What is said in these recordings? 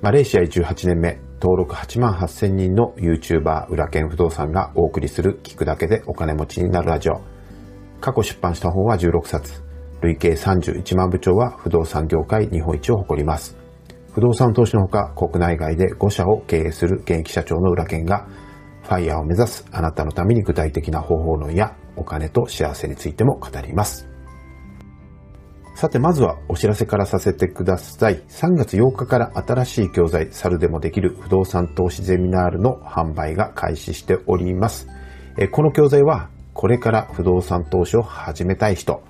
マレーシア18年目、登録8万8000人の YouTuber 裏剣不動産がお送りする聞くだけでお金持ちになるラジオ。過去出版した本は16冊。累計31万部長は不動産業界日本一を誇ります。不動産投資のほか国内外で5社を経営する現役社長の裏剣がファイヤーを目指すあなたのために具体的な方法論やお金と幸せについても語ります。さて、まずはお知らせからさせてください。3月8日から新しい教材、猿でもできる不動産投資ゼミナールの販売が開始しております。この教材は、これから不動産投資を始めたい人、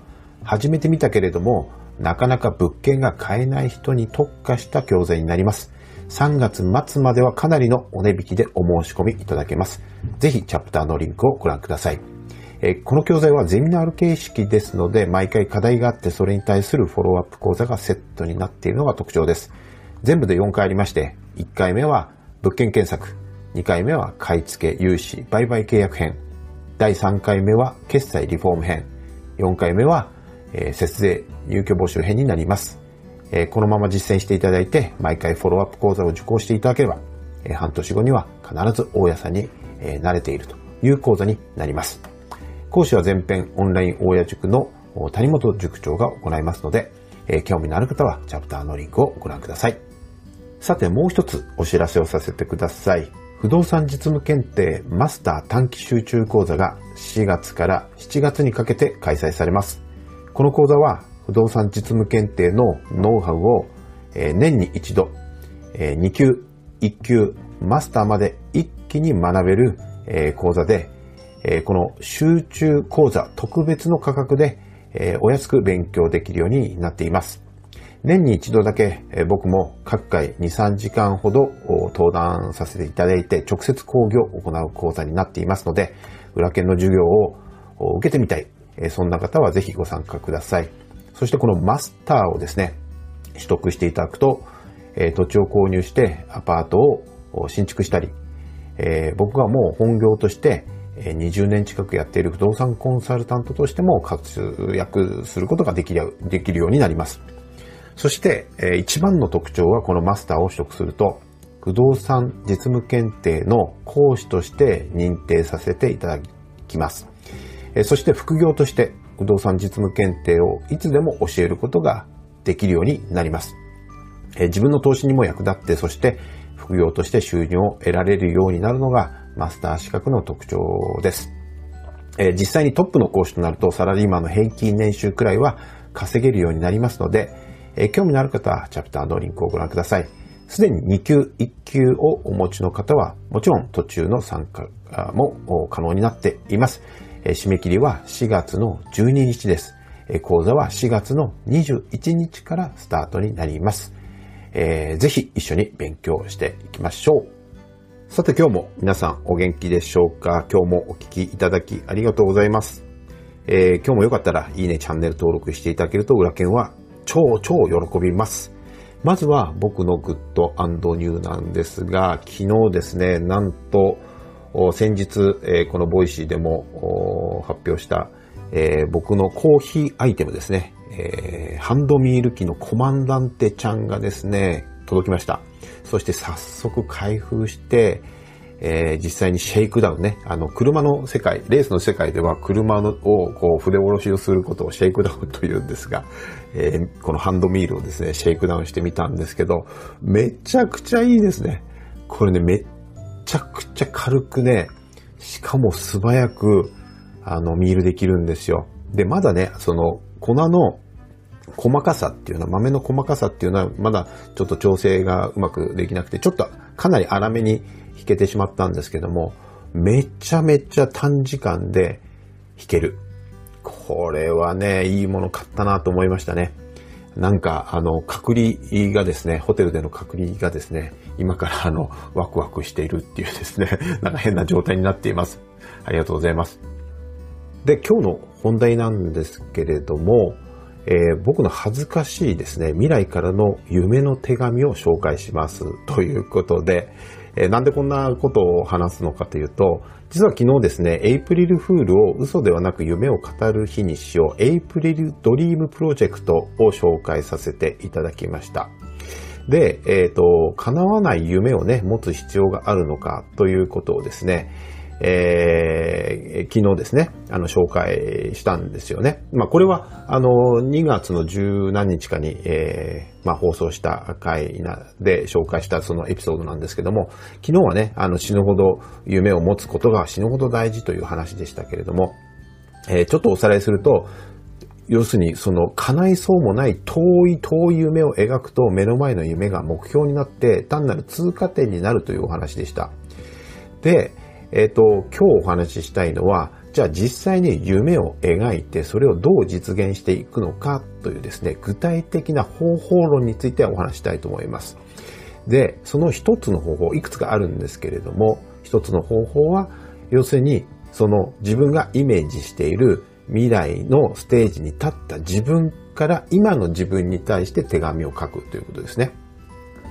始めてみたけれども、なかなか物件が買えない人に特化した教材になります。3月末まではかなりのお値引きでお申し込みいただけます。ぜひチャプターのリンクをご覧ください。えこの教材はゼミナール形式ですので、毎回課題があってそれに対するフォローアップ講座がセットになっているのが特徴です。全部で4回ありまして、1回目は物件検索、2回目は買い付け、融資、売買契約編、第3回目は決済リフォーム編、4回目は、え、節税、入居募集編になります。え、このまま実践していただいて、毎回フォローアップ講座を受講していただければ、え、半年後には必ず大家さんに、え、慣れているという講座になります。講師は全編オンライン大家塾の谷本塾長が行いますので、え、興味のある方はチャプターのリンクをご覧ください。さてもう一つお知らせをさせてください。不動産実務検定マスター短期集中講座が4月から7月にかけて開催されます。この講座は不動産実務検定のノウハウを年に一度2級、1級、マスターまで一気に学べる講座でこの集中講座特別の価格で、お安く勉強できるようになっています。年に一度だけ、僕も各回2、3時間ほど登壇させていただいて直接講義を行う講座になっていますので、裏剣の授業を受けてみたい、そんな方はぜひご参加ください。そしてこのマスターをですね、取得していただくと、土地を購入してアパートを新築したり、僕はもう本業として20年近くやっている不動産コンサルタントとしても活躍することができるできるようになります。そして、一番の特徴はこのマスターを取得すると、不動産実務検定の講師として認定させていただきます。そして副業として不動産実務検定をいつでも教えることができるようになります。自分の投資にも役立って、そして副業として収入を得られるようになるのがマスター資格の特徴です。えー、実際にトップの講師となるとサラリーマンの平均年収くらいは稼げるようになりますので、えー、興味のある方はチャプターのリンクをご覧ください。すでに2級、1級をお持ちの方は、もちろん途中の参加も可能になっています。えー、締め切りは4月の12日です。え講座は4月の21日からスタートになります。えー、ぜひ一緒に勉強していきましょう。さて今日も皆さんお元気でしょうか？今日もお聞きいただきありがとうございます。えー、今日もよかったらいいね、チャンネル登録していただけると裏剣は超超喜びます。まずは僕のグッドニューなんですが、昨日ですね、なんと先日、えー、この Voicy でも発表した、えー、僕のコーヒーアイテムですね、えー、ハンドミル機のコマンダンテちゃんがですね、届きました。そして早速開封して、えー、実際にシェイクダウンね、あの、車の世界、レースの世界では車のをこう筆下ろしをすることをシェイクダウンと言うんですが、えー、このハンドミルをですね、シェイクダウンしてみたんですけど、めちゃくちゃいいですね。これね、めっちゃくちゃ軽くね、しかも素早く、あの、ミールできるんですよ。で、まだね、その、粉の細かさっていうのは、豆の細かさっていうのは、まだちょっと調整がうまくできなくて、ちょっとかなり粗めに弾けてしまったんですけども、めちゃめちゃ短時間で弾ける。これはね、いいもの買ったなと思いましたね。なんか、あの、隔離がですね、ホテルでの隔離がですね、今からあの、ワクワクしているっていうですね、なんか変な状態になっています。ありがとうございます。で、今日の本題なんですけれども、えー、僕の恥ずかしいですね、未来からの夢の手紙を紹介しますということで、えー、なんでこんなことを話すのかというと、実は昨日ですね、エイプリルフールを嘘ではなく夢を語る日にしよう、エイプリルドリームプロジェクトを紹介させていただきました。で、えっ、ー、と、叶わない夢をね、持つ必要があるのかということをですね、えー、昨日ですね、あの、紹介したんですよね。まあ、これは、あの、2月の十何日かに、えー、まあ、放送した回で紹介したそのエピソードなんですけども、昨日はね、あの、死ぬほど夢を持つことが死ぬほど大事という話でしたけれども、えー、ちょっとおさらいすると、要するに、その、叶いそうもない遠い遠い夢を描くと目の前の夢が目標になって単なる通過点になるというお話でした。で、えっ、ー、と、今日お話ししたいのは、じゃあ実際に夢を描いてそれをどう実現していくのかというですね、具体的な方法論についてお話したいと思います。で、その一つの方法、いくつかあるんですけれども、一つの方法は、要するに、その自分がイメージしている未来のステージに立った自分から今の自分に対して手紙を書くということですね。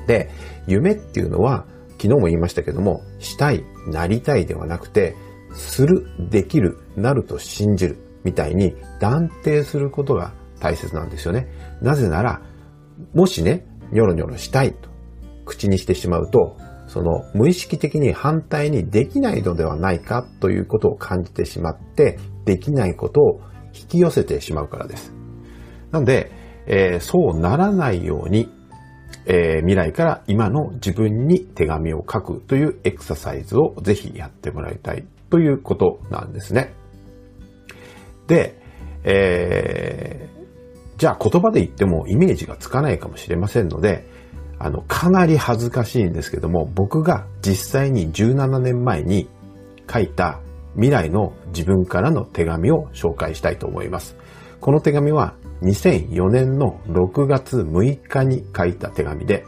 で、夢っていうのは昨日も言いましたけども、したい、なりたいではなくて、する、できる、なると信じる、みたいに断定することが大切なんですよね。なぜなら、もしね、ニョロニョロしたいと口にしてしまうと、その無意識的に反対にできないのではないかということを感じてしまって、できないことを引き寄せてしまうからです。なので、えー、そうならないようにえー、未来から今の自分に手紙を書くというエクササイズをぜひやってもらいたいということなんですね。で、えー、じゃあ言葉で言ってもイメージがつかないかもしれませんので、あの、かなり恥ずかしいんですけども、僕が実際に17年前に書いた未来の自分からの手紙を紹介したいと思います。この手紙は2004年の6月6日に書いた手紙で、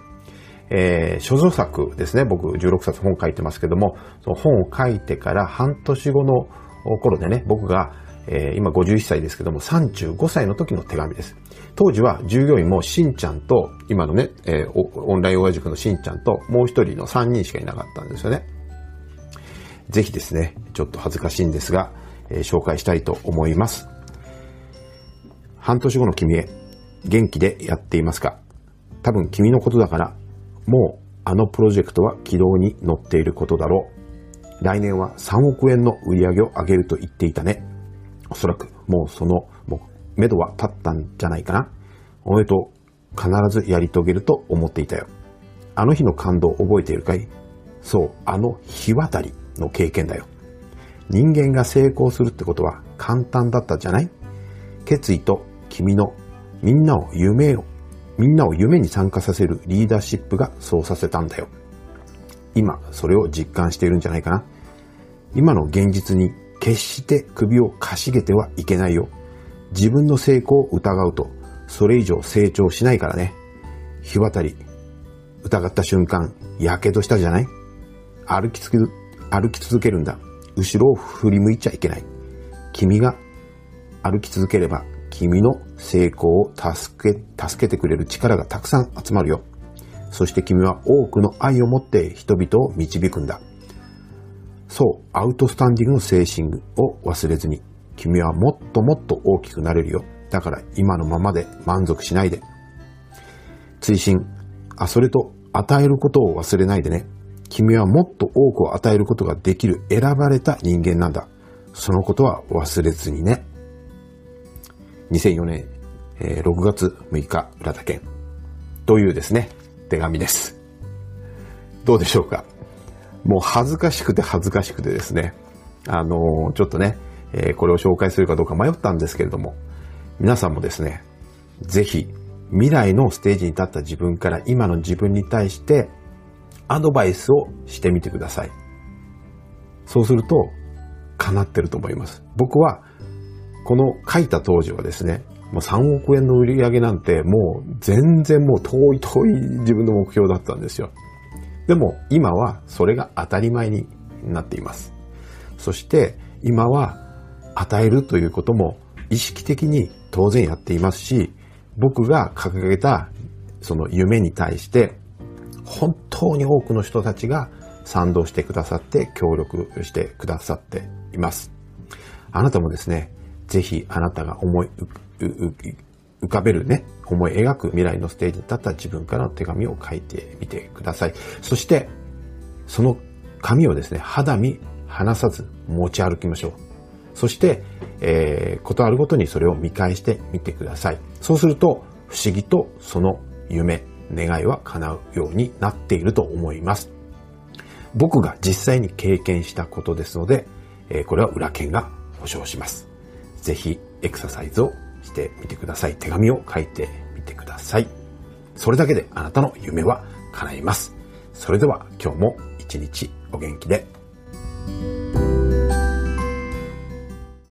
えー、所蔵作ですね。僕16冊本書いてますけども、その本を書いてから半年後の頃でね、僕が、えー、今51歳ですけども、35歳の時の手紙です。当時は従業員もしんちゃんと、今のね、えー、オンライン親塾のしんちゃんと、もう一人の3人しかいなかったんですよね。ぜひですね、ちょっと恥ずかしいんですが、えー、紹介したいと思います。半年後の君へ、元気でやっていますか？多分君のことだから、もうあのプロジェクトは軌道に乗っていることだろう。来年は3億円の売り上げを上げると言っていたね。おそらくもうその、もう、目処は立ったんじゃないかな。おめでとう。必ずやり遂げると思っていたよ。あの日の感動覚えているかい？そう、あの日渡りの経験だよ。人間が成功するってことは簡単だったじゃない？決意と君のみんなを夢を、みんなを夢に参加させるリーダーシップがそうさせたんだよ。今、それを実感しているんじゃないかな。今の現実に決して首をかしげてはいけないよ。自分の成功を疑うと、それ以上成長しないからね。日渡り、疑った瞬間、火傷したじゃない？歩きつく、歩き続けるんだ。後ろを振り向いちゃいけない。君が歩き続ければ君の成功を助け、助けてくれる力がたくさん集まるよ。そして君は多くの愛を持って人々を導くんだ。そう、アウトスタンディングの精神を忘れずに、君はもっともっと大きくなれるよ。だから今のままで満足しないで。追伸、あ、それと与えることを忘れないでね。君はもっと多くを与えることができる選ばれた人間なんだ。そのことは忘れずにね。2004年、えー、6月6日、浦田県。というですね、手紙です。どうでしょうか？もう恥ずかしくて恥ずかしくてですね、あのー、ちょっとね、えー、これを紹介するかどうか迷ったんですけれども、皆さんもですね、ぜひ未来のステージに立った自分から今の自分に対してアドバイスをしてみてください。そうすると、叶ってると思います。僕はこの書いた当時はですね、もう3億円の売り上げなんてもう全然もう遠い遠い自分の目標だったんですよ。でも今はそれが当たり前になっています。そして今は与えるということも意識的に当然やっていますし、僕が掲げたその夢に対して本当に多くの人たちが賛同してくださって協力してくださっています。あなたもですね、ぜひあなたが思い、浮かべるね、思い描く未来のステージに立った自分からの手紙を書いてみてください。そして、その紙をですね、肌身離さず持ち歩きましょう。そして、えー、ことあるごとにそれを見返してみてください。そうすると、不思議とその夢、願いは叶うようになっていると思います。僕が実際に経験したことですので、えー、これは裏剣が保証します。ぜひエクササイズをしてみてください。手紙を書いてみてください。それだけであなたの夢は叶います。それでは今日も一日お元気で。